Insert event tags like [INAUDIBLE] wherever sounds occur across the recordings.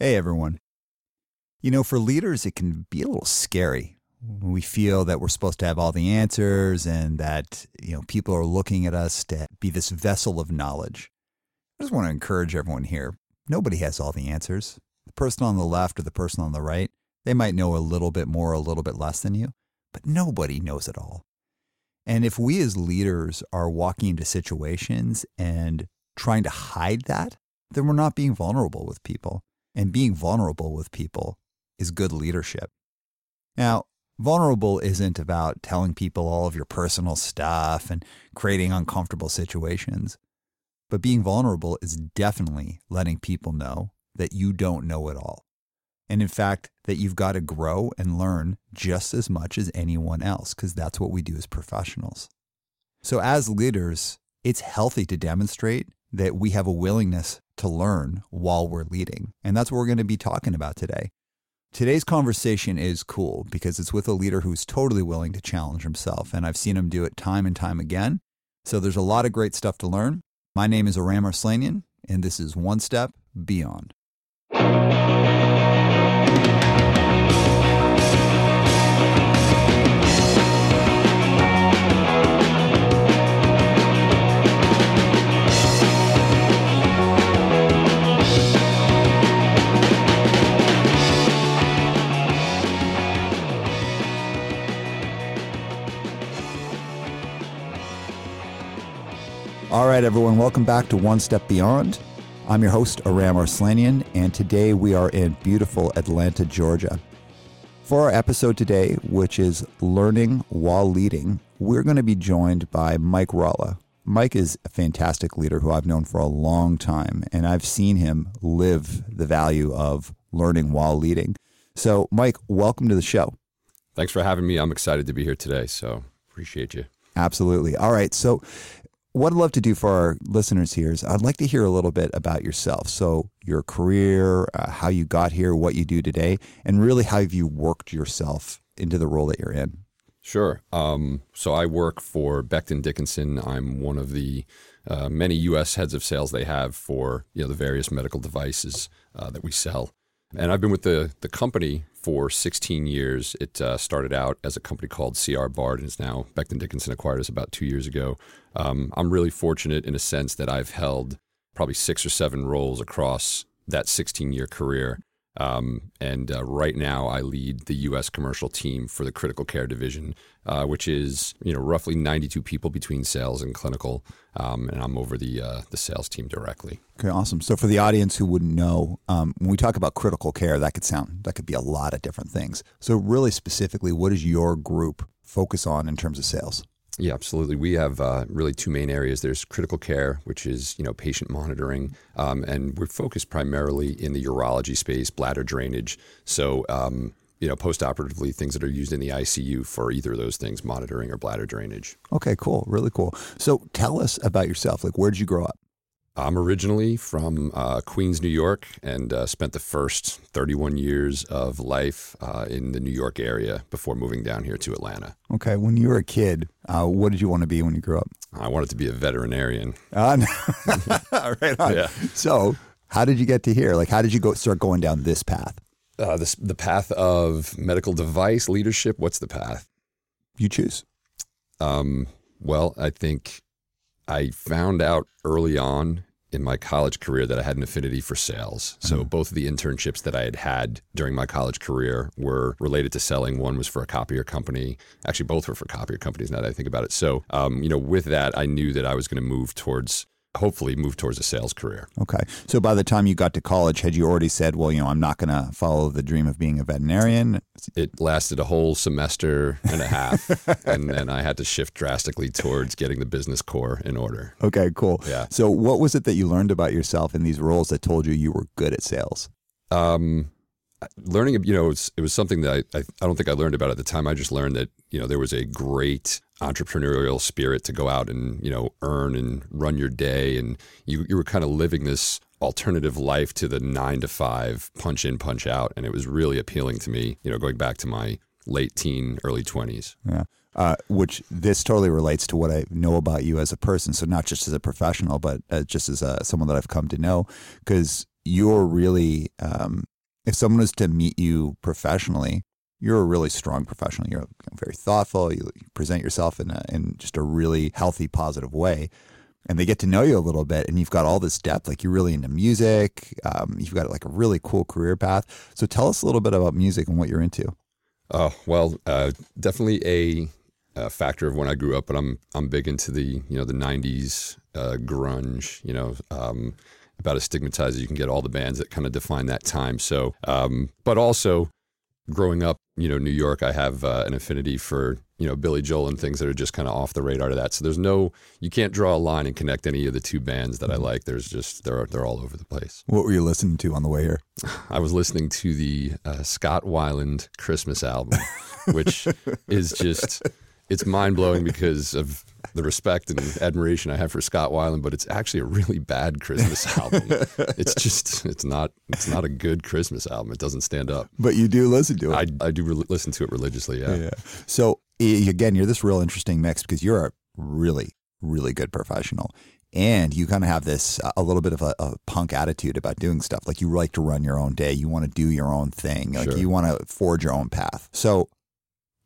Hey, everyone. You know, for leaders, it can be a little scary. We feel that we're supposed to have all the answers and that, you know, people are looking at us to be this vessel of knowledge. I just want to encourage everyone here. Nobody has all the answers. The person on the left or the person on the right, they might know a little bit more, a little bit less than you, but nobody knows it all. And if we as leaders are walking into situations and trying to hide that, then we're not being vulnerable with people. And being vulnerable with people is good leadership. Now, vulnerable isn't about telling people all of your personal stuff and creating uncomfortable situations. But being vulnerable is definitely letting people know that you don't know it all. And in fact, that you've got to grow and learn just as much as anyone else, because that's what we do as professionals. So, as leaders, it's healthy to demonstrate that we have a willingness to learn while we're leading. And that's what we're going to be talking about today. Today's conversation is cool because it's with a leader who's totally willing to challenge himself. And I've seen him do it time and time again. So there's a lot of great stuff to learn. My name is Aram Arslanian, and this is One Step Beyond. Right, everyone, welcome back to One Step Beyond. I'm your host, Aram Arslanian, and today we are in beautiful Atlanta, Georgia. For our episode today, which is Learning While Leading, we're going to be joined by Mike Ralla. Mike is a fantastic leader who I've known for a long time, and I've seen him live the value of learning while leading. So, Mike, welcome to the show. Thanks for having me. I'm excited to be here today, so appreciate you. Absolutely. All right. So, what I'd love to do for our listeners here is I'd like to hear a little bit about yourself. So, your career, uh, how you got here, what you do today, and really how have you worked yourself into the role that you're in? Sure. Um, so, I work for Becton Dickinson. I'm one of the uh, many U.S. heads of sales they have for you know the various medical devices uh, that we sell. And I've been with the the company for 16 years. It uh, started out as a company called CR Bard and is now Becton Dickinson acquired us about two years ago. Um, I'm really fortunate in a sense that I've held probably six or seven roles across that 16 year career. Um, and uh, right now, I lead the U.S. commercial team for the critical care division, uh, which is you know roughly 92 people between sales and clinical, um, and I'm over the uh, the sales team directly. Okay, awesome. So for the audience who wouldn't know, um, when we talk about critical care, that could sound that could be a lot of different things. So really specifically, what does your group focus on in terms of sales? Yeah, absolutely. We have uh, really two main areas. There's critical care, which is you know patient monitoring, um, and we're focused primarily in the urology space, bladder drainage. So um, you know, postoperatively, things that are used in the ICU for either of those things, monitoring or bladder drainage. Okay, cool, really cool. So tell us about yourself. Like, where did you grow up? I'm originally from uh, Queens, New York, and uh, spent the first 31 years of life uh, in the New York area before moving down here to Atlanta. Okay, when you were a kid, uh, what did you want to be when you grew up? I wanted to be a veterinarian. Uh, [LAUGHS] right on. Yeah. So, how did you get to here? Like, how did you go start going down this path? Uh, this, the path of medical device leadership. What's the path? You choose. Um, well, I think I found out early on in my college career that I had an affinity for sales. So both of the internships that I had had during my college career were related to selling. One was for a copier company. Actually, both were for copier companies. Now that I think about it, so um, you know, with that, I knew that I was going to move towards, hopefully, move towards a sales career. Okay. So by the time you got to college, had you already said, well, you know, I'm not going to follow the dream of being a veterinarian? It lasted a whole semester and a half, [LAUGHS] and then I had to shift drastically towards getting the business core in order. Okay, cool. Yeah. So what was it that you learned about yourself in these roles that told you you were good at sales? Um, learning, you know, it was, it was something that I, I, I don't think I learned about at the time. I just learned that, you know, there was a great entrepreneurial spirit to go out and, you know, earn and run your day. And you, you were kind of living this alternative life to the nine to five punch in, punch out. And it was really appealing to me, you know, going back to my late teen, early 20s. Yeah. Uh, which this totally relates to what I know about you as a person. So not just as a professional, but uh, just as a, someone that I've come to know, because you're really, um, if someone was to meet you professionally, you're a really strong professional. You're very thoughtful. You, present yourself in a, in just a really healthy, positive way. And they get to know you a little bit, and you've got all this depth. Like you're really into music. Um, you've got like a really cool career path. So tell us a little bit about music and what you're into. Oh well, uh, definitely a, a, factor of when I grew up. But I'm I'm big into the you know the '90s uh, grunge. You know, um, about as stigmatized as you can get. All the bands that kind of define that time. So, um, but also growing up, you know, New York, I have uh, an affinity for you know Billy Joel and things that are just kind of off the radar to that. So there's no, you can't draw a line and connect any of the two bands that I mm-hmm. like. There's just they're they're all over the place. What were you listening to on the way here? [SIGHS] I was listening to the uh, Scott Weiland Christmas album, [LAUGHS] which is just it's mind blowing because of the respect and admiration I have for Scott Weiland, but it's actually a really bad Christmas [LAUGHS] album. it's just it's not it's not a good Christmas album. It doesn't stand up. But you do listen to it. I, I do re- listen to it religiously. Yeah. yeah. So again, you're this real interesting mix because you're a really really good professional. And you kind of have this uh, a little bit of a, a, punk attitude about doing stuff. Like you like to run your own day. You want to do your own thing. Like sure. you want to forge your own path. So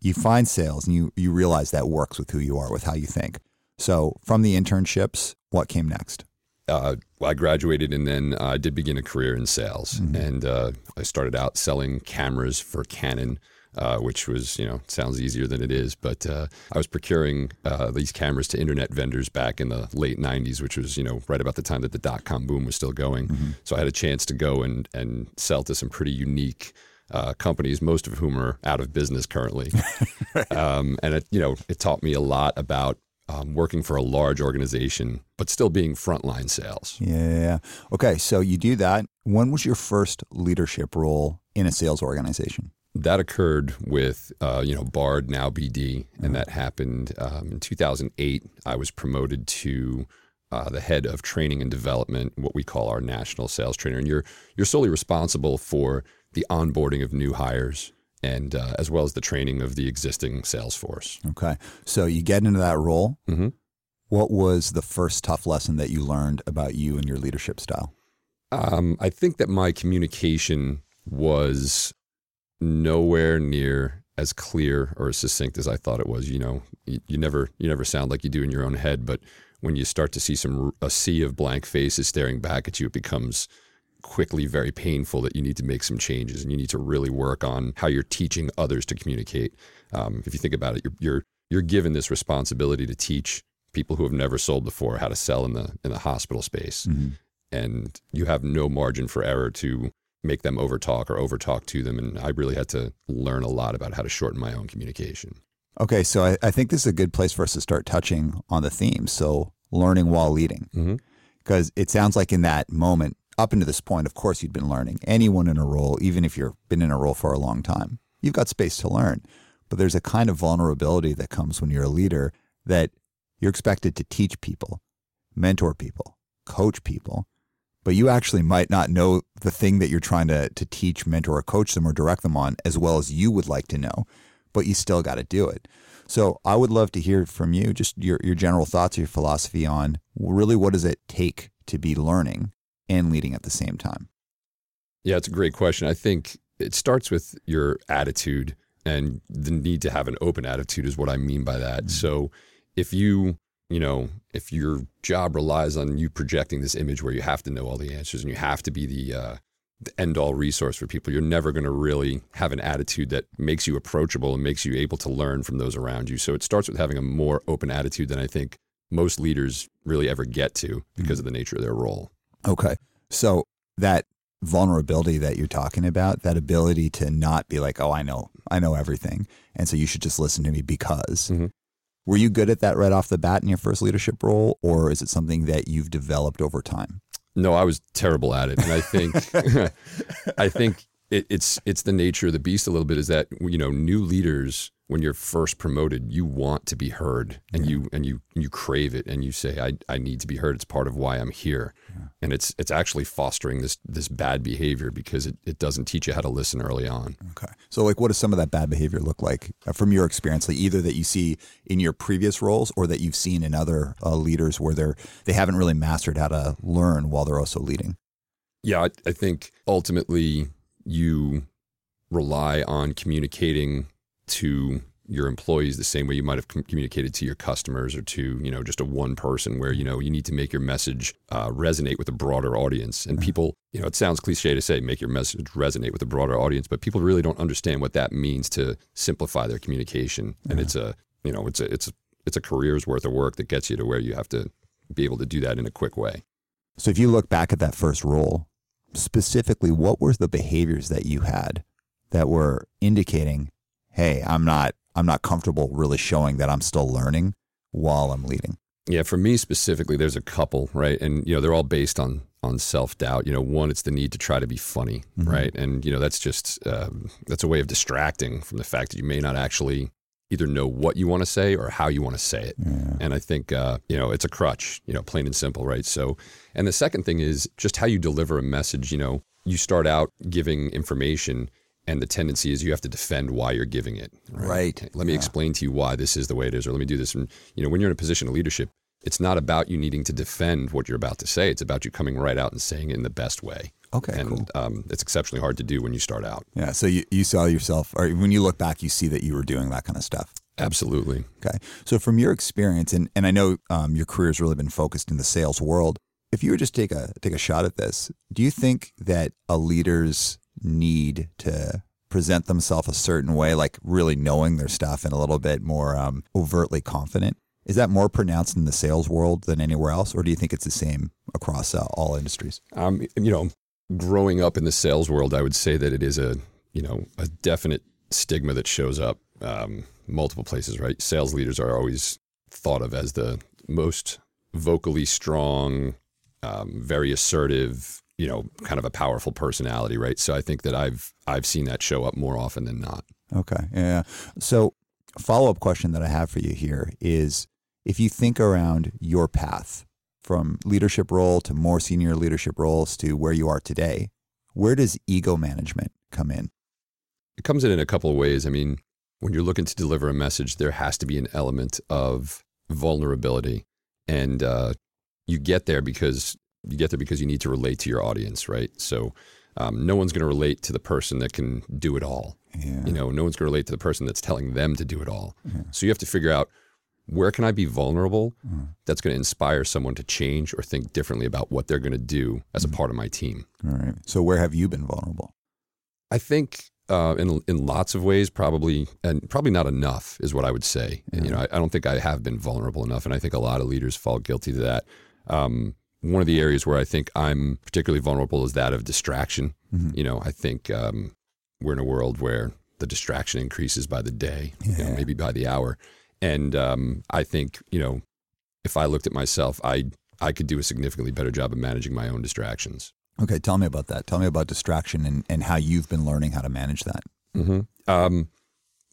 you find sales and you you realize that works with who you are, with how you think. So from the internships, what came next? Uh, well, I graduated and then uh, I did begin a career in sales, mm-hmm. and uh, I started out selling cameras for Canon. Uh, which was, you know, sounds easier than it is. But uh, I was procuring uh, these cameras to internet vendors back in the late 90s, which was, you know, right about the time that the dot com boom was still going. Mm-hmm. So I had a chance to go and, and sell to some pretty unique uh, companies, most of whom are out of business currently. [LAUGHS] um, and it, you know, it taught me a lot about um, working for a large organization, but still being frontline sales. Yeah. Okay. So you do that. When was your first leadership role in a sales organization? That occurred with, uh, you know, Bard, now BD, and mm-hmm. that happened um, in 2008. I was promoted to uh, the head of training and development, what we call our national sales trainer, and you're you're solely responsible for the onboarding of new hires and uh, as well as the training of the existing sales force. Okay. So you get into that role. Mm-hmm. What was the first tough lesson that you learned about you and your leadership style? Um, I think that my communication was nowhere near as clear or as succinct as I thought it was. You know, you, you never you never sound like you do in your own head, but when you start to see some a sea of blank faces staring back at you, it becomes quickly very painful that you need to make some changes and you need to really work on how you're teaching others to communicate. Um, if you think about it, you're, you're you're given this responsibility to teach people who have never sold before how to sell in the in the hospital space, mm-hmm. and you have no margin for error to make them overtalk or overtalk to them. And I really had to learn a lot about how to shorten my own communication. Okay, so I, I think this is a good place for us to start touching on the theme. So learning while leading, because mm-hmm. it sounds like in that moment up until this point, of course, you'd been learning. Anyone in a role, even if you've been in a role for a long time, you've got space to learn. But there's a kind of vulnerability that comes when you're a leader that you're expected to teach people, mentor people, coach people, but you actually might not know the thing that you're trying to, to teach, mentor, or coach them or direct them on as well as you would like to know, but you still got to do it. So I would love to hear from you just your, your general thoughts, your philosophy on really what does it take to be learning and leading at the same time? Yeah, it's a great question. I think it starts with your attitude and the need to have an open attitude is what I mean by that. Mm-hmm. So if you, you know, if your job relies on you projecting this image where you have to know all the answers and you have to be the, uh, the end all resource for people, you're never going to really have an attitude that makes you approachable and makes you able to learn from those around you. So it starts with having a more open attitude than I think most leaders really ever get to because mm-hmm. of the nature of their role. Okay. So that vulnerability that you're talking about, that ability to not be like, oh, I know, I know everything. And so you should just listen to me because. Mm-hmm. Were you good at that right off the bat in your first leadership role, or is it something that you've developed over time? No, I was terrible at it, and I think, [LAUGHS] [LAUGHS] I think it, it's it's the nature of the beast a little bit. Is that you know new leaders when you're first promoted, you want to be heard and yeah. you and you you crave it and you say, I, I need to be heard. It's part of why I'm here. Yeah. And it's it's actually fostering this this bad behavior because it, it doesn't teach you how to listen early on. Okay. So like what does some of that bad behavior look like uh, from your experience? Like either that you see in your previous roles or that you've seen in other uh, leaders where they're they haven't really mastered how to learn while they're also leading? Yeah, I, I think ultimately you rely on communicating to your employees the same way you might have communicated to your customers or to you know just a one person where you know you need to make your message uh, resonate with a broader audience. And people you know it sounds cliche to say make your message resonate with a broader audience but people really don't understand what that means to simplify their communication. And it's a you know it's a it's a, it's a career's worth of work that gets you to where you have to be able to do that in a quick way. So if you look back at that first role specifically what were the behaviors that you had that were indicating hey i'm not I'm not comfortable really showing that I'm still learning while I'm leading. Yeah, for me specifically, there's a couple, right? And you know, they're all based on on self doubt. You know, one, it's the need to try to be funny, mm-hmm. right? And you know, that's just um, that's a way of distracting from the fact that you may not actually either know what you want to say or how you want to say it. Yeah. And I think uh, you know, it's a crutch. You know, plain and simple, right? So, and the second thing is just how you deliver a message. You know, you start out giving information and the tendency is you have to defend why you're giving it. Right. right. Let me yeah. explain to you why this is the way it is, or let me do this. And you know, when you're in a position of leadership, it's not about you needing to defend what you're about to say. It's about you coming right out and saying it in the best way. Okay, and cool. um, it's exceptionally hard to do when you start out. Yeah. So you, you saw yourself, or when you look back, you see that you were doing that kind of stuff. Absolutely. Okay. So from your experience, and, and I know um, your career has really been focused in the sales world. If you were just take a take a shot at this, do you think that a leader's need to present themselves a certain way, like really knowing their stuff and a little bit more um, overtly confident. Is that more pronounced in the sales world than anywhere else, or do you think it's the same across uh, all industries? Um, you know, growing up in the sales world, I would say that it is a you know a definite stigma that shows up um, multiple places. Right, sales leaders are always thought of as the most vocally strong, um, very assertive, you know, kind of a powerful personality, right? So I think that I've I've seen that show up more often than not. Okay. Yeah. So follow up question that I have for you here is if you think around your path from leadership role to more senior leadership roles to where you are today, where does ego management come in? It comes in in a couple of ways. I mean, when you're looking to deliver a message, there has to be an element of vulnerability. And uh, you get there because you get there because you need to relate to your audience, right? So um, no one's going to relate to the person that can do it all. Yeah. You know, no one's going to relate to the person that's telling them to do it all. Yeah. So you have to figure out where can I be vulnerable mm. that's going to inspire someone to change or think differently about what they're going to do as mm. a part of my team. All right. So where have you been vulnerable? I think uh, in in lots of ways, probably and probably not enough is what I would say. Yeah. You know, I, I, don't think I have been vulnerable enough, and I think a lot of leaders fall guilty to that. Um, one of the areas where I think I'm particularly vulnerable is that of distraction. Mm-hmm. You know, I think um, we're in a world where the distraction increases by the day, yeah. you know, maybe by the hour, and um, I think you know, if I looked at myself, I I could do a significantly better job of managing my own distractions. Okay, tell me about that. Tell me about distraction and, and how you've been learning how to manage that. Mm-hmm. Um,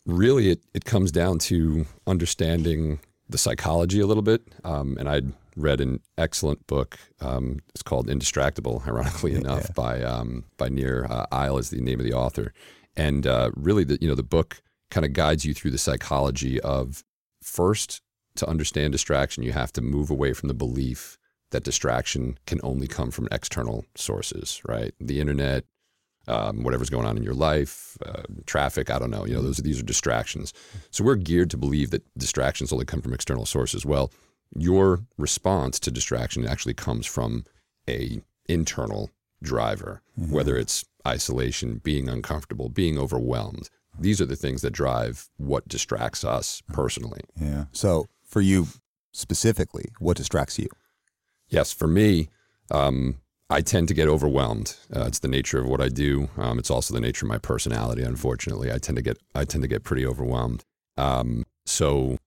really, it, it comes down to understanding the psychology a little bit. Um, and I'd read an excellent book. Um, it's called Indistractable, ironically [LAUGHS] enough, yeah. by um, by Nir uh, Eyal is the name of the author. And uh, really, the you know the book kind of guides you through the psychology of first to understand distraction, you have to move away from the belief that distraction can only come from external sources, right? The internet, um, whatever's going on in your life, uh, traffic, I don't know. You know, those are, these are distractions. So we're geared to believe that distractions only come from external sources. Well, your response to distraction actually comes from a internal driver, mm-hmm. whether it's isolation, being uncomfortable, being overwhelmed. These are the things that drive what distracts us personally. Yeah. So for you specifically, what distracts you? Yes, for me, um, I tend to get overwhelmed. Uh, it's the nature of what I do. Um, it's also the nature of my personality. Unfortunately, I tend to get I tend to get pretty overwhelmed. Um, so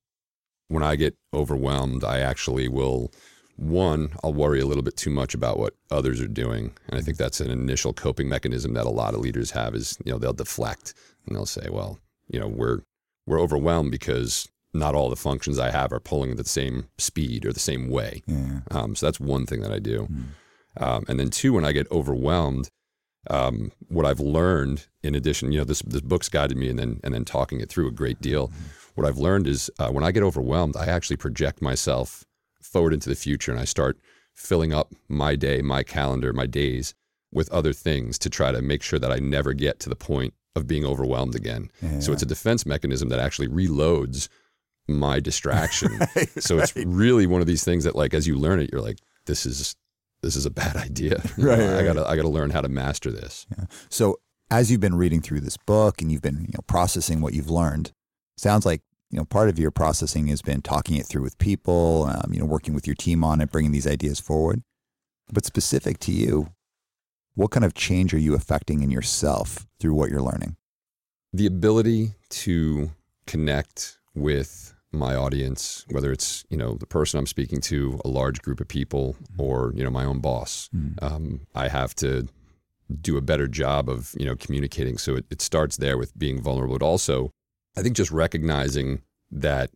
when I get overwhelmed, I actually will one, I'll worry a little bit too much about what others are doing. And I think that's an initial coping mechanism that a lot of leaders have is, you know, they'll deflect and they'll say, well, you know, we're we're overwhelmed because not all the functions I have are pulling at the same speed or the same way. Yeah. Um, so that's one thing that I do. Mm. Um, and then two, when I get overwhelmed, um, what I've learned in addition, you know, this this book's guided me and then and then talking it through a great deal. Mm what I've learned is uh, when I get overwhelmed, I actually project myself forward into the future and I start filling up my day, my calendar, my days with other things to try to make sure that I never get to the point of being overwhelmed again. Yeah. So it's a defense mechanism that actually reloads my distraction. [LAUGHS] so it's really one of these things that like as you learn it, you're like, this is this is a bad [LAUGHS] idea. [LAUGHS] Right, know, I gotta I gotta learn how to master this. So as you've been reading through this book and you've been you know processing what you've learned, sounds like you know part of your processing has been talking it through with people, um, you know, working with your team on it, bringing these ideas forward. But specific to you, what kind of change are you affecting in yourself through what you're learning? the ability to connect with my audience, whether it's you know the person I'm speaking to, a large group of people, or you know my own boss, um, I have to do a better job of you know communicating. So it, it starts there with being vulnerable, but also I think just recognizing that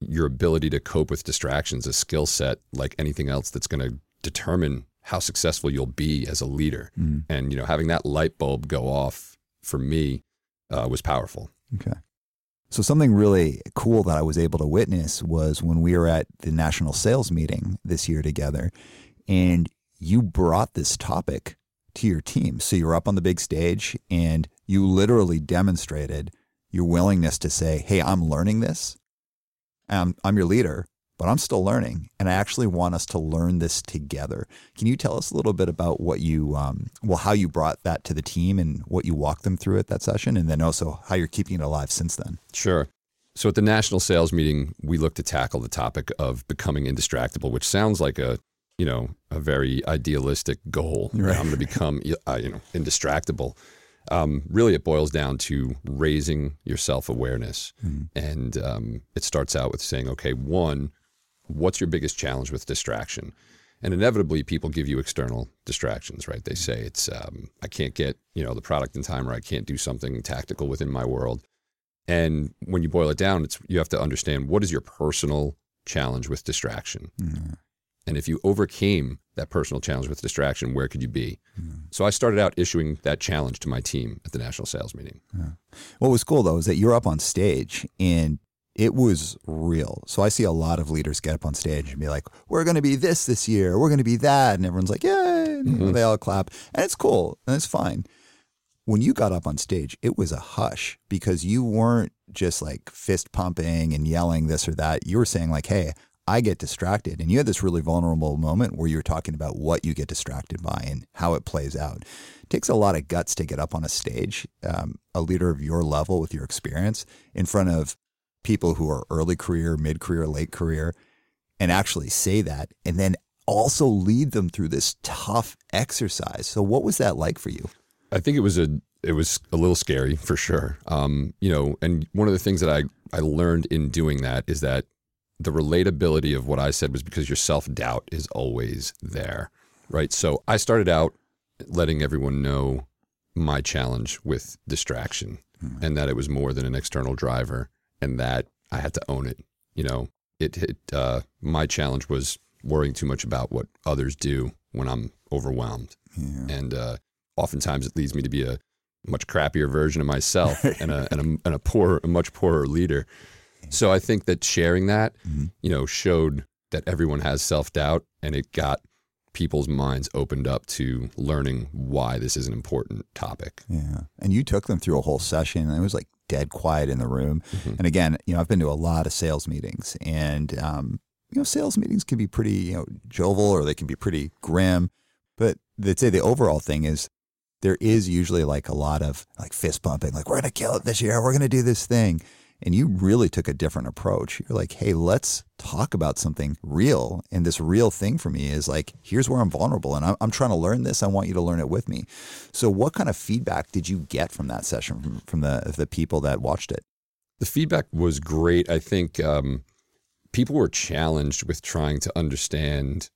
your ability to cope with distractions, is a skill set like anything else that's going to determine how successful you'll be as a leader. And you know having that light bulb go off for me uh, was powerful. Okay. So something really cool that I was able to witness was when we were at the national sales meeting this year together and you brought this topic to your team. So you were up on the big stage and you literally demonstrated your willingness to say, "Hey, I'm learning this. I'm I'm your leader, but I'm still learning, and I actually want us to learn this together." Can you tell us a little bit about what you, um, well, how you brought that to the team and what you walked them through at that session, and then also how you're keeping it alive since then? Sure. So at the national sales meeting, we looked to tackle the topic of becoming indistractable, which sounds like a you know a very idealistic goal. Right. I'm going to become uh, you know indistractable. Um, really, it boils down to raising your self awareness, and um, it starts out with saying, okay, one, what's your biggest challenge with distraction? And inevitably, people give you external distractions, right? They say it's um, I can't get you know the product in time, or I can't do something tactical within my world. And when you boil it down, it's you have to understand what is your personal challenge with distraction. And if you overcame that personal challenge with distraction, where could you be? Hmm. So I started out issuing that challenge to my team at the national sales meeting. What was cool though is that you're up on stage and it was real. So I see a lot of leaders get up on stage and be like, "We're going to be this this year. We're going to be that," and everyone's like, "Yay!" know, mm-hmm. they all clap, and it's cool and it's fine. When you got up on stage, it was a hush because you weren't just like fist pumping and yelling this or that. You were saying like, "Hey." I get distracted. And you had this really vulnerable moment where you were talking about what you get distracted by and how it plays out. It takes a lot of guts to get up on a stage, um, a leader of your level with your experience, in front of people who are early career, mid career, late career, and actually say that and then also lead them through this tough exercise. So, what was that like for you? I think it was a it was a little scary for sure. Um, you know, and one of the things that I I learned in doing that is that the relatability of what I said was because your self doubt is always there, right? So I started out letting everyone know my challenge with distraction and that it was more than an external driver and that I had to own it. You know, it, it uh, my challenge was worrying too much about what others do when I'm overwhelmed. And uh, oftentimes it leads me to be a much crappier version of myself [LAUGHS] and a, and a, and a poor, a much poorer leader. So I think that sharing that, you know, showed that everyone has self doubt and it got people's minds opened up to learning why this is an important topic. Yeah. And you took them through a whole session and it was like dead quiet in the room. And again, you know, I've been to a lot of sales meetings and, um, you know, sales meetings can be pretty, you know, jovial or they can be pretty grim. But they'd say the overall thing is there is usually like a lot of like fist pumping, like, we're going to kill it this year. We're going to do this thing. And you really took a different approach. You're like, hey, let's talk about something real. And this real thing for me is like, here's where I'm vulnerable and I'm, I'm trying to learn this. I want you to learn it with me. So, what kind of feedback did you get from that session from, from the, the people that watched it? The feedback was great. I think um, people were challenged with trying to understand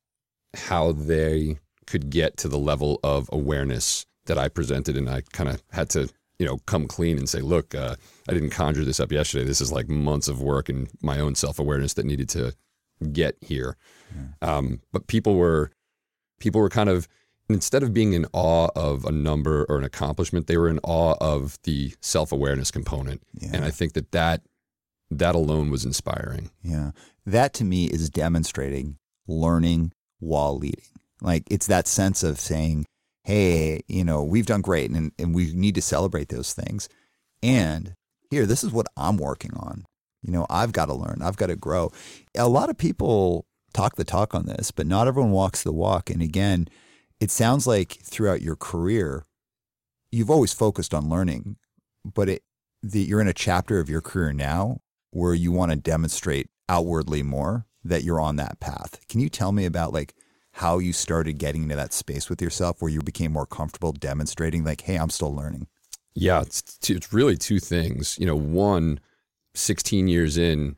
how they could get to the level of awareness that I presented, and I kind of had to, you know, come clean and say, "Look, uh, I didn't conjure this up yesterday. This is like months of work and my own self awareness that needed to get here." Um, but people were, people were kind of instead of being in awe of a number or an accomplishment, they were in awe of the self awareness component, and I think that that that alone was inspiring. Yeah. That to me is demonstrating learning while leading. Like it's that sense of saying, hey, you know, we've done great and, and we need to celebrate those things. And here, this is what I'm working on. You know, I've got to learn, I've got to grow. A lot of people talk the talk on this, but not everyone walks the walk. And again, it sounds like throughout your career, you've always focused on learning, but it, the, you're in a chapter of your career now where you want to demonstrate outwardly more that you're on that path. Can you tell me about like how you started getting into that space with yourself where you became more comfortable demonstrating like, hey, I'm still learning? Yeah, it's, it's really two things. You know, one, 16 years in,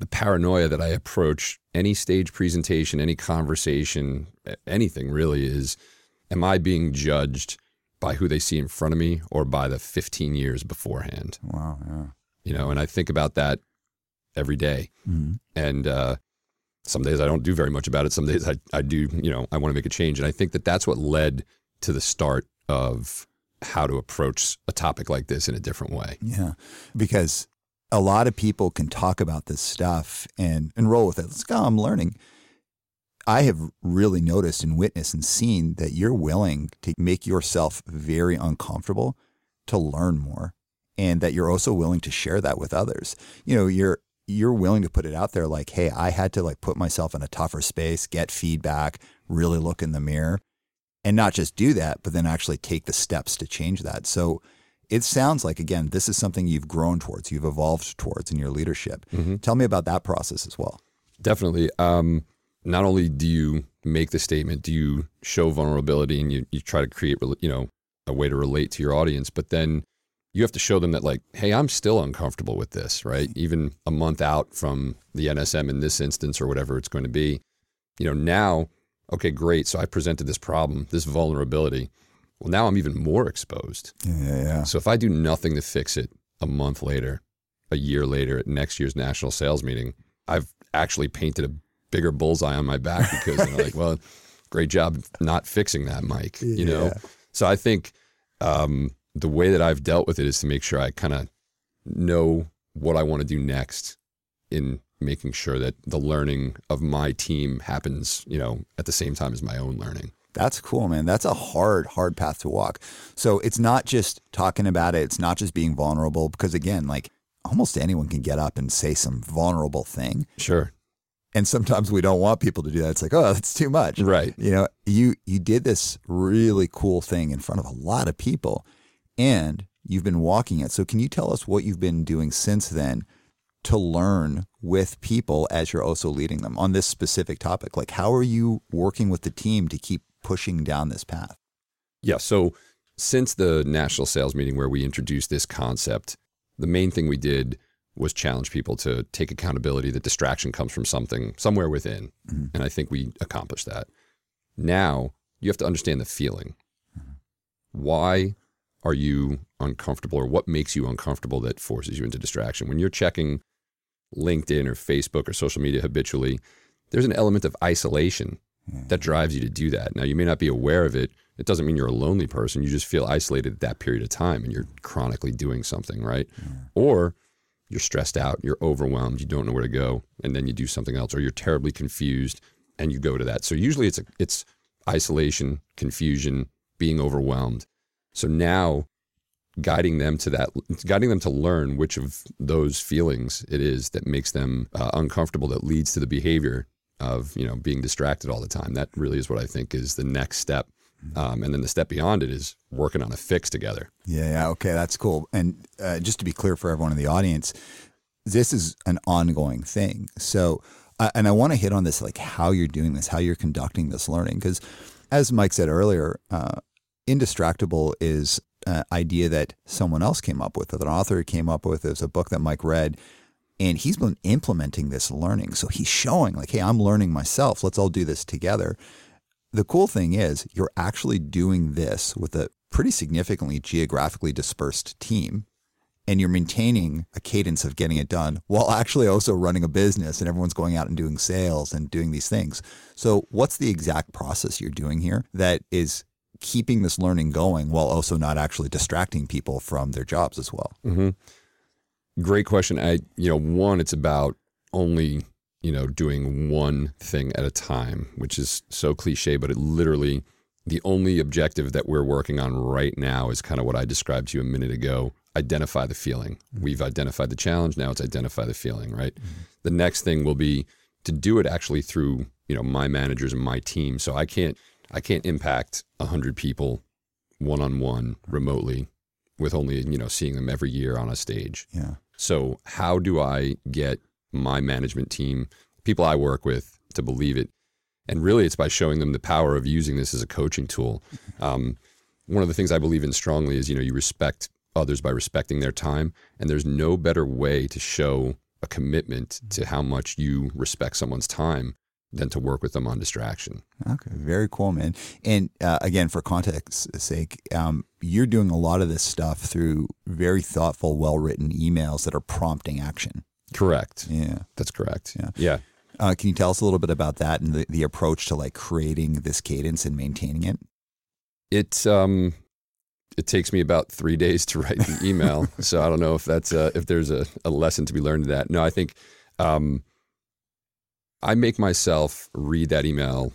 the paranoia that I approach any stage presentation, any conversation, anything really is am I being judged by who they see in front of me or by the 15 years beforehand? Wow. Yeah. You know, and I think about that every day. Mm-hmm. And uh, some days I don't do very much about it. Some days I, I do, you know, I want to make a change. And I think that that's what led to the start of how to approach a topic like this in a different way. Yeah. Because a lot of people can talk about this stuff and, and roll with it. Let's go, I'm learning. I have really noticed and witnessed and seen that you're willing to make yourself very uncomfortable to learn more and that you're also willing to share that with others. You know, you're you're willing to put it out there like, hey, I had to like put myself in a tougher space, get feedback, really look in the mirror, and not just do that, but then actually take the steps to change that. So it sounds like, again, this is something you've grown towards, you've evolved towards in your leadership. Mm-hmm. Tell me about that process as well. Definitely. Um, not only do you make the statement, do you show vulnerability and you, you try to create, you know, a way to relate to your audience, but then you have to show them that like, hey, I'm still uncomfortable with this, right? Even a month out from the NSM in this instance or whatever it's going to be. You know, now, okay, great. So I presented this problem, this vulnerability. Well, now I'm even more exposed. Yeah, yeah, yeah. So if I do nothing to fix it a month later, a year later at next year's national sales meeting, I've actually painted a bigger bullseye on my back because they're [LAUGHS] like, well, great job not fixing that, Mike. You know? So I think um, the way that I've dealt with it is to make sure I kind of know what I want to do next in making sure that the learning of my team happens, you know, at the same time as my own learning. That's cool, man. That's a hard, hard path to walk. So it's not just talking about it. It's not just being vulnerable because again, like almost anyone can get up and say some vulnerable thing. Sure. And sometimes we don't want people to do that. It's like, oh, that's too much. Right. You know, you you did this really cool thing in front of a lot of people and you've been walking it. So can you tell us what you've been doing since then to learn with people as you're also leading them on this specific topic? Like how are you working with the team to keep pushing down this path? Yeah. So since the national sales meeting where we introduced this concept, the main thing we did was challenge people to take accountability that distraction comes from something somewhere within. Mhm. And I think we accomplished that. Now you have to understand the feeling. Why are you uncomfortable or what makes you uncomfortable that forces you into distraction? When you're checking LinkedIn or Facebook or social media habitually, there's an element of isolation hmm. that drives you to do that. Now, you may not be aware of it. It doesn't mean you're a lonely person. You just feel isolated at that period of time and you're chronically doing something, right? Hmm. Or you're stressed out, you're overwhelmed, you don't know where to go, and then you do something else, or you're terribly confused and you go to that. So usually it's a, it's isolation, confusion, being overwhelmed. So now guiding them to that, guiding them to learn which of those feelings it is that makes them uh, uncomfortable, that leads to the behavior of you know being distracted all the time. That really is what I think is the next step. Um, and then the step beyond it is working on a fix together. Yeah, yeah, okay, that's cool. And uh, just to be clear for everyone in the audience, this is an ongoing thing. So, uh, and I want to hit on this, like how you're doing this, how you're conducting this learning, because as Mike said earlier, uh, indistractable is an idea that someone else came up with, that an author came up with. It was a book that Mike read, and he's been implementing this learning. So he's showing, like, hey, I'm learning myself. Let's all do this together. The cool thing is, you're actually doing this with a pretty significantly geographically dispersed team, and you're maintaining a cadence of getting it done while actually also running a business and everyone's going out and doing sales and doing these things. So, what's the exact process you're doing here that is keeping this learning going while also not actually distracting people from their jobs as well? Mm-hmm. Great question. I, you know, one, it's about only, you know, doing one thing at a time, which is so cliche, but it literally the only objective that we're working on right now is kind of what I described to you a minute ago identify the feeling. We've identified the challenge, now it's identify the feeling, right? The next thing will be to do it actually through, you know, my managers and my team. So I can't I can't impact 100 people one on one remotely with only, you know, seeing them every year on a stage. Yeah. So, how do I get my management team, people I work with, to believe it? And really, it's by showing them the power of using this as a coaching tool. Um, one of the things I believe in strongly is, you know, you respect others by respecting their time. And there's no better way to show a commitment to how much you respect someone's time than to work with them on distraction. Okay, very cool, man. And uh, again, for context sake, um, you're doing a lot of this stuff through very thoughtful, well written emails that are prompting action. Correct. Yeah. That's correct. Yeah. Yeah. Uh, can you tell us a little bit about that and the, the approach to like creating this cadence and maintaining it? It um, it takes me about three [LAUGHS] days to write the email, so I don't know if that's a, if there's a, a lesson to be learned in that. No, I think um, I make myself read that email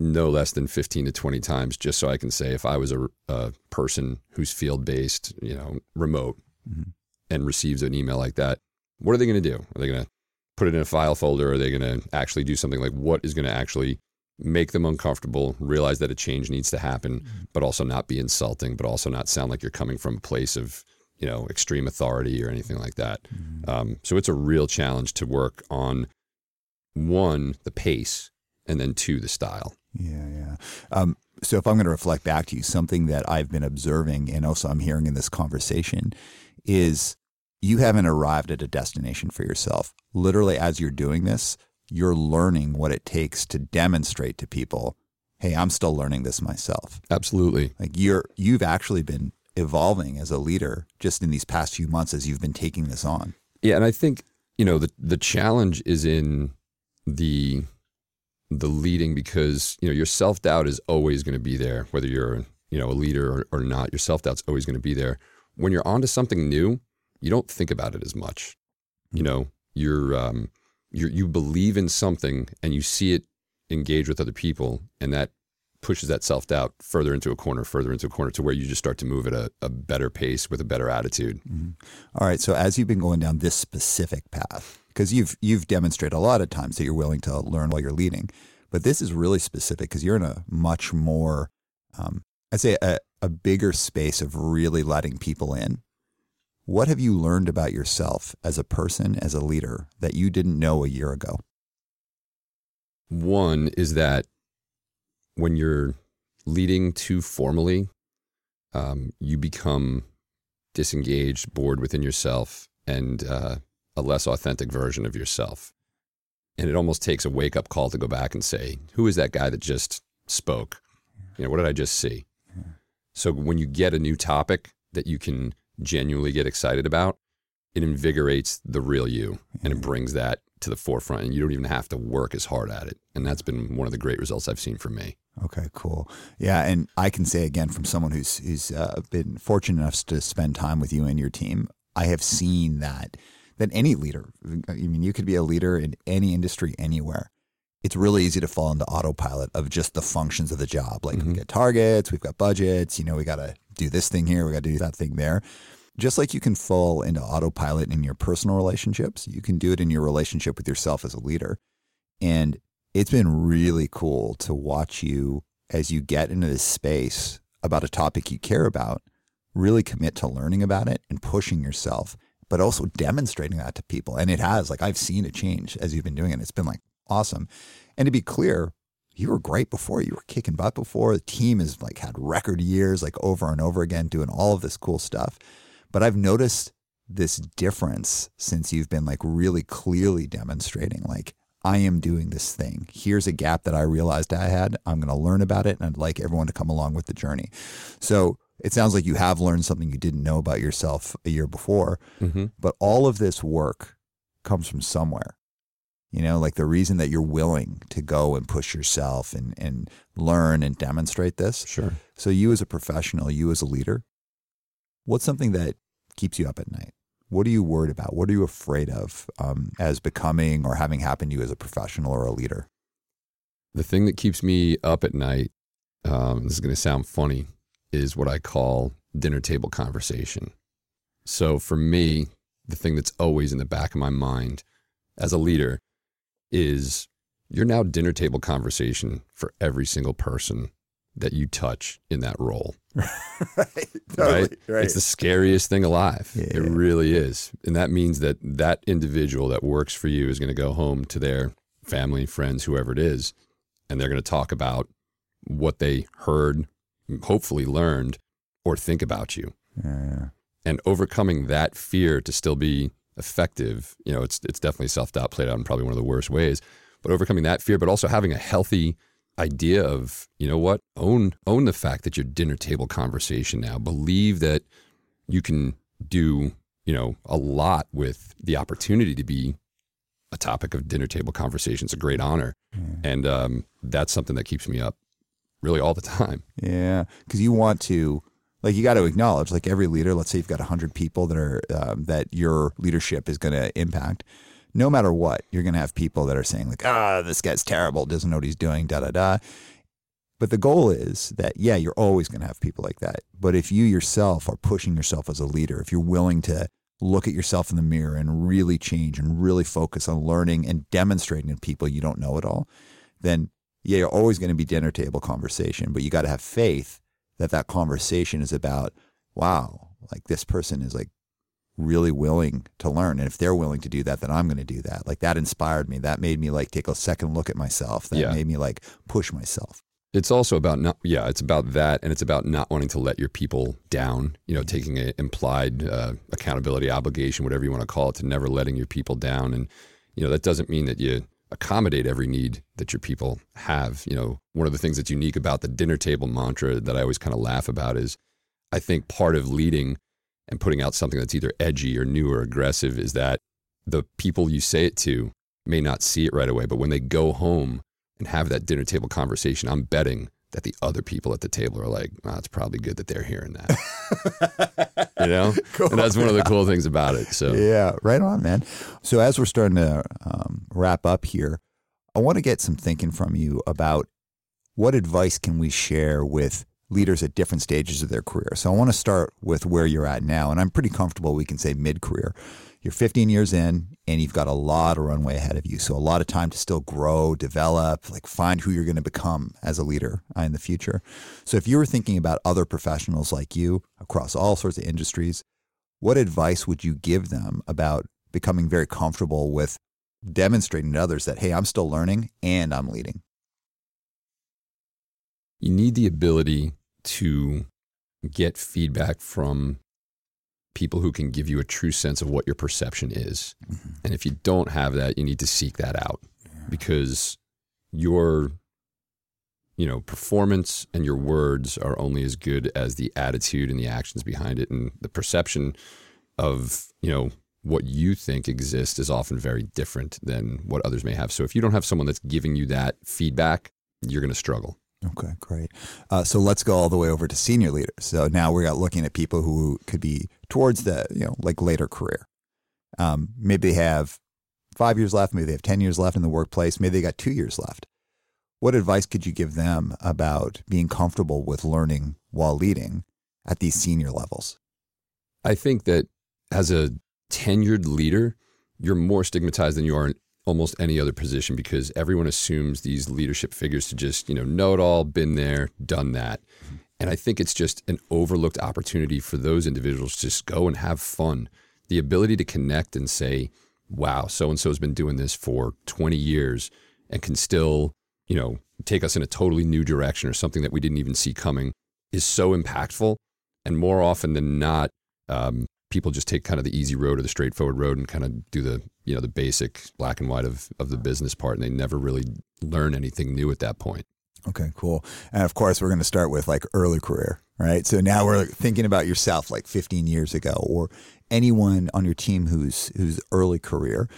no less than 15 to 20 times just so I can say if I was a, a person who's field based, you know, remote Mhm. and receives an email like that, what are they going to do? Are they going to put it in a file folder? Are they going to actually do something like what is going to actually make them uncomfortable, realize that a change needs to happen, but also not be insulting, but also not sound like you're coming from a place of, you know, extreme authority or anything like that. Um, so it's a real challenge to work on one, the pace, and then two, the style. Yeah, yeah. Um, so if I'm going to reflect back to you, something that I've been observing and also I'm hearing in this conversation is you haven't arrived at a destination for yourself. Literally, as you're doing this, you're learning what it takes to demonstrate to people, hey, I'm still learning this myself. Absolutely. Like you're you've actually been evolving as a leader just in these past few months as you've been taking this on. Yeah, and I think you know the the challenge is in the the leading because you know your self doubt is always going to be there, whether you're you know a leader or, or not. Your self doubt's always going to be there. When you're onto something new, you don't think about it as much. You know, you're um, you you believe in something and you see it engage with other people, and that pushes that self doubt further into a corner, further into a corner, to where you just start to move at a, a better pace with a better attitude. All right. So as you've been going down this specific path, because you've you've demonstrated a lot of times that you're willing to learn while you're leading, but this is really specific because you're in a much more, um, I'd say, a, a bigger space of really letting people in. What have you learned about yourself as a person, as a leader, that you didn't know a year ago? One is that when you're leading too formally, um, you become disengaged, bored within yourself, and uh, a less authentic version of yourself. And it almost takes a wake up call to go back and say, who is that guy that just spoke? You know, what did I just see? So when you get a new topic that you can genuinely get excited about, it invigorates the real you and it brings that to the forefront and you don't even have to work as hard at it. And that's been one of the great results I've seen for me. Okay, cool. Yeah, and I can say again from someone who's who's uh, been fortunate enough to spend time with you and your team, I have seen that that any leader, I mean, you could be a leader in any industry anywhere. It's really easy to fall into autopilot of just the functions of the job. Like we Mhm. get targets, we've got budgets, you know, we got to do this thing here, we got to do that thing there. Just like you can fall into autopilot in your personal relationships, you can do it in your relationship with yourself as a leader. And it's been really cool to watch you as you get into this space about a topic you care about, really commit to learning about it and pushing yourself, but also demonstrating that to people. And it has, like, I've seen a change as you've been doing it. It's been like awesome. And to be clear, you were great before. You were kicking butt before. The team has like had record years, like over and over again, doing all of this cool stuff. But I've noticed this difference since you've been like really clearly demonstrating, like, I am doing this thing. Here's a gap that I realized I had. I'm going to learn about it and I'd like everyone to come along with the journey. So it sounds like you have learned something you didn't know about yourself a year before, Mm-hmm. but all of this work comes from somewhere. You know, like the reason that you're willing to go and push yourself and, and learn and demonstrate this. Sure. So, you as a professional, you as a leader, what's something that keeps you up at night? What are you worried about? What are you afraid of um, as becoming or having happened to you as a professional or a leader? The thing that keeps me up at night um, this is going to sound funny, is what I call dinner table conversation. So for me, the thing that's always in the back of my mind as a leader is you're now dinner table conversation for every single person that you touch in that role. [LAUGHS] right, totally, right? right. It's the scariest thing alive. Yeah. It really is. And that means that that individual that works for you is going to go home to their family, friends, whoever it is, and they're going to talk about what they heard, hopefully learned, or think about you. Yeah. And overcoming that fear to still be effective, you know, it's it's definitely self doubt played out in probably one of the worst ways. But overcoming that fear, but also having a healthy idea of, you know what, own own the fact that your dinner table conversation now. Believe that you can do, you know, a lot with the opportunity to be a topic of dinner table conversation. It's a great honor. And um, that's something that keeps me up really all the time. Yeah, because you want to, like, you got to acknowledge, like, every leader. Let's say you've got hundred people that are um, that your leadership is going to impact. No matter what, you're going to have people that are saying like, "Ah, this guy's terrible, doesn't know what he's doing," da da da. But the goal is that yeah, you're always going to have people like that. But if you yourself are pushing yourself as a leader, if you're willing to look at yourself in the mirror and really change and really focus on learning and demonstrating to people you don't know it all, then yeah, you're always going to be dinner table conversation, but you got to have faith that that conversation is about, wow, like this person is like really willing to learn. And if they're willing to do that, then I'm going to do that. Like that inspired me. That made me like take a second look at myself. That Yeah. made me like push myself. It's also about not, yeah, it's about that. And it's about not wanting to let your people down, you know, taking an implied uh, accountability obligation, whatever you want to call it, to never letting your people down. And, you know, that doesn't mean that you accommodate every need that your people have. You know, one of the things that's unique about the dinner table mantra that I always kind of laugh about is I think part of leading and putting out something that's either edgy or new or aggressive is that the people you say it to may not see it right away, but when they go home and have that dinner table conversation, I'm betting that the other people at the table are like, oh, it's probably good that they're hearing that. [LAUGHS] you know? And that's one of the cool things about it. So, Yeah, right on, man. So as we're starting to um, wrap up here, I want to get some thinking from you about what advice can we share with leaders at different stages of their career. So I want to start with where you're at now, and I'm pretty comfortable. We can say mid-career. You're 15 years in, and you've got a lot of runway ahead of you. So a lot of time to still grow, develop, like find who you're going to become as a leader uh, in the future. So if you were thinking about other professionals like you across all sorts of industries, what advice would you give them about becoming very comfortable with demonstrating to others that, hey, I'm still learning and I'm leading? you need the ability to get feedback from people who can give you a true sense of what your perception is. Mm-hmm. And if you don't have that, you need to seek that out because your you know, performance and your words are only as good as the attitude and the actions behind it and the perception of, you know, what you think exists is often very different than what others may have. So if you don't have someone that's giving you that feedback, you're going to struggle. Okay, great. Uh, so let's go all the way over to senior leaders. So now we're looking at people who could be towards the, you know, like later career. Um, maybe they have five years left, maybe they have 10 years left in the workplace, maybe they got two years left. What advice could you give them about being comfortable with learning while leading at these senior levels? I think that as a tenured leader, you're more stigmatized than you are in almost any other position because everyone assumes these leadership figures to just, you know, know it all, been there, done that. And I think it's just an overlooked opportunity for those individuals to just go and have fun. The ability to connect and say, wow, so and so has been doing this for 20 years and can still, you know, take us in a totally new direction or something that we didn't even see coming is so impactful. And more often than not, um, people just take kind of the easy road or the straightforward road and kind of do the you know the basic black and white of of the business part, and they never really learn anything new at that point. Okay, cool. And of course, we're going to start with like early career, right? So now we're thinking about yourself like 15 years ago, or anyone on your team who's who's early career,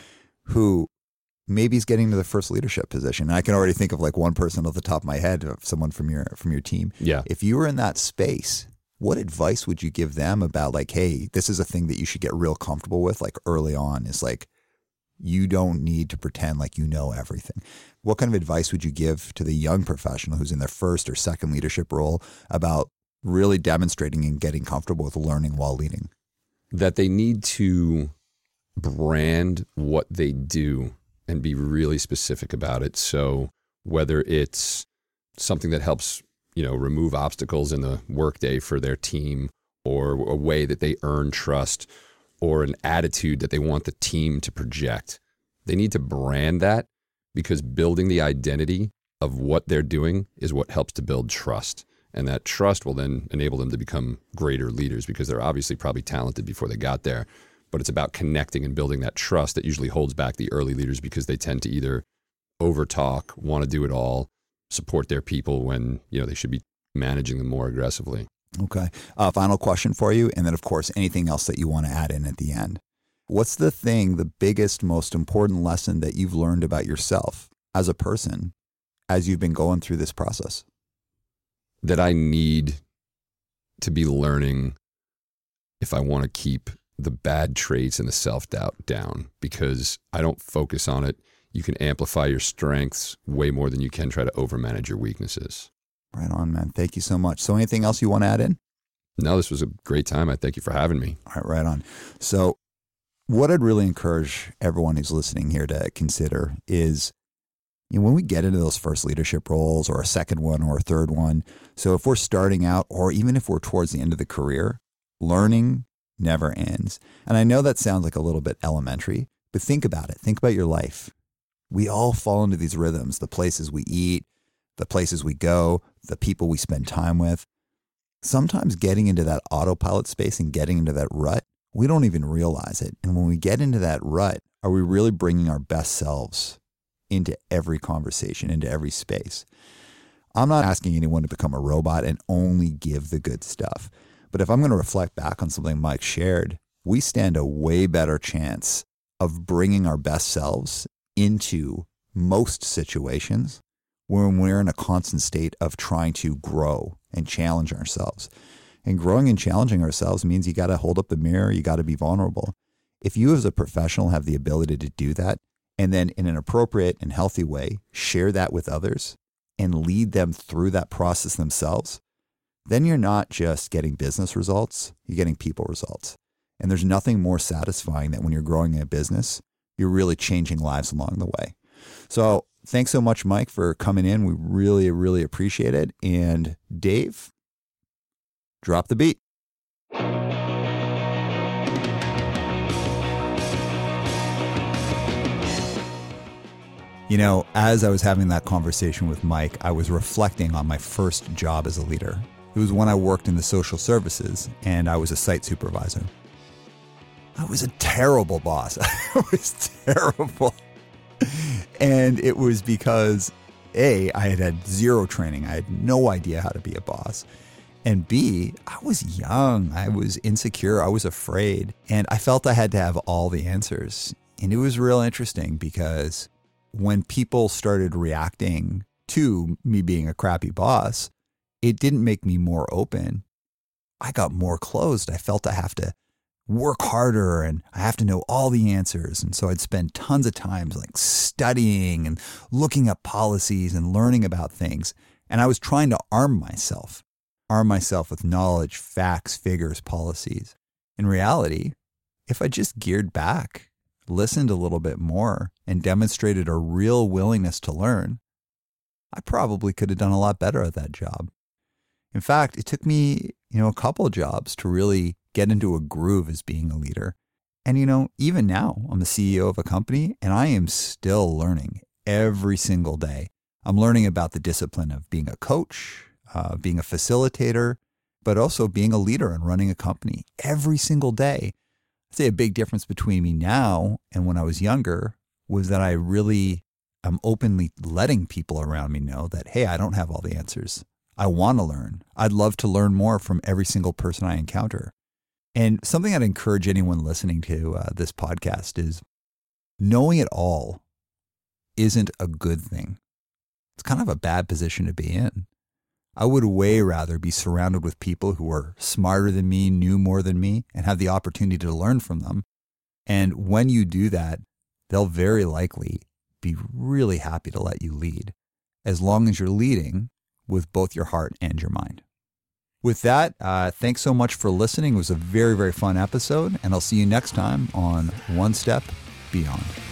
who maybe is getting to the first leadership position. And I can already think of like one person off the top of my head someone from your from your team. Yeah, If you were in that space, what advice would you give them about like, hey, this is a thing that you should get real comfortable with, like early on? Is like You don't need to pretend like you know everything. What kind of advice would you give to the young professional who's in their first or second leadership role about really demonstrating and getting comfortable with learning while leading? That they need to brand what they do and be really specific about it. So whether it's something that helps, you know, remove obstacles in the workday for their team or a way that they earn trust or an attitude that they want the team to project. They need to brand that because building the identity of what they're doing is what helps to build trust. And that trust will then enable them to become greater leaders because they're obviously probably talented before they got there. But it's about connecting and building that trust that usually holds back the early leaders because they tend to either overtalk, want to do it all, support their people when you know they should be managing them more aggressively. Okay. Uh, final question for you, and then of course anything else that you want to add in at the end. What's the thing, the biggest, most important lesson that you've learned about yourself as a person as you've been going through this process? That I need to be learning if I want to keep the bad traits and the self doubt down because I don't focus on it you can amplify your strengths way more than you can try to overmanage your weaknesses. Right on, man. Thank you so much. So, anything else you want to add in? No, this was a great time. I thank you for having me. All right, right on. So, what I'd really encourage everyone who's listening here to consider is you know, when we get into those first leadership roles or a second one or a third one. So, if we're starting out or even if we're towards the end of the career, learning never ends. And I know that sounds like a little bit elementary, but think about it. Think about your life. We all fall into these rhythms the places we eat, the places we go, the people we spend time with. Sometimes getting into that autopilot space and getting into that rut, we don't even realize it. And when we get into that rut, are we really bringing our best selves into every conversation, into every space? I'm not asking anyone to become a robot and only give the good stuff. But if I'm going to reflect back on something Mike shared, we stand a way better chance of bringing our best selves into most situations when we're in a constant state of trying to grow and challenge ourselves. And growing and challenging ourselves means you got to hold up the mirror, you got to be vulnerable. If you, as a professional, have the ability to do that, and then in an appropriate and healthy way, share that with others and lead them through that process themselves, then you're not just getting business results, you're getting people results. And there's nothing more satisfying than when you're growing a business you're really changing lives along the way. So thanks so much, Mike, for coming in. We really, really appreciate it. And Dave, drop the beat. You know, as I was having that conversation with Mike, I was reflecting on my first job as a leader. It was when I worked in the social services and I was a site supervisor. I was a terrible boss. [LAUGHS] I was terrible. And it was because A, I had had zero training. I had no idea how to be a boss. And B, I was young. I hmm. was insecure. I was afraid. And I felt I had to have all the answers. And it was real interesting because when people started reacting to me being a crappy boss, it didn't make me more open. I got more closed. I felt I have to work harder and I have to know all the answers. And so I'd spend tons of times like studying and looking up policies and learning about things. And I was trying to arm myself, arm myself with knowledge, facts, figures, policies. In reality, if I just geared back, listened a little bit more, and demonstrated a real willingness to learn, I probably could have done a lot better at that job. In fact, it took me, you know, a couple of jobs to really get into a groove as being a leader. And, you know, even now, I'm the CEO of a company and I am still learning every single day. I'm learning about the discipline of being a coach, uh, being a facilitator, but also being a leader and running a company every single day. I'd say a big difference between me now and when I was younger was that I really am openly letting people around me know that, hey, I don't have all the answers. I want to learn. I'd love to learn more from every single person I encounter. And something I'd encourage anyone listening to uh, this podcast is knowing it all isn't a good thing. It's kind of a bad position to be in. I would way rather be surrounded with people who are smarter than me, knew more than me, and have the opportunity to learn from them. And when you do that, they'll very likely be really happy to let you lead as long as you're leading with both your heart and your mind. With that, uh, thanks so much for listening. It was a very, very fun episode, and I'll see you next time on One Step Beyond.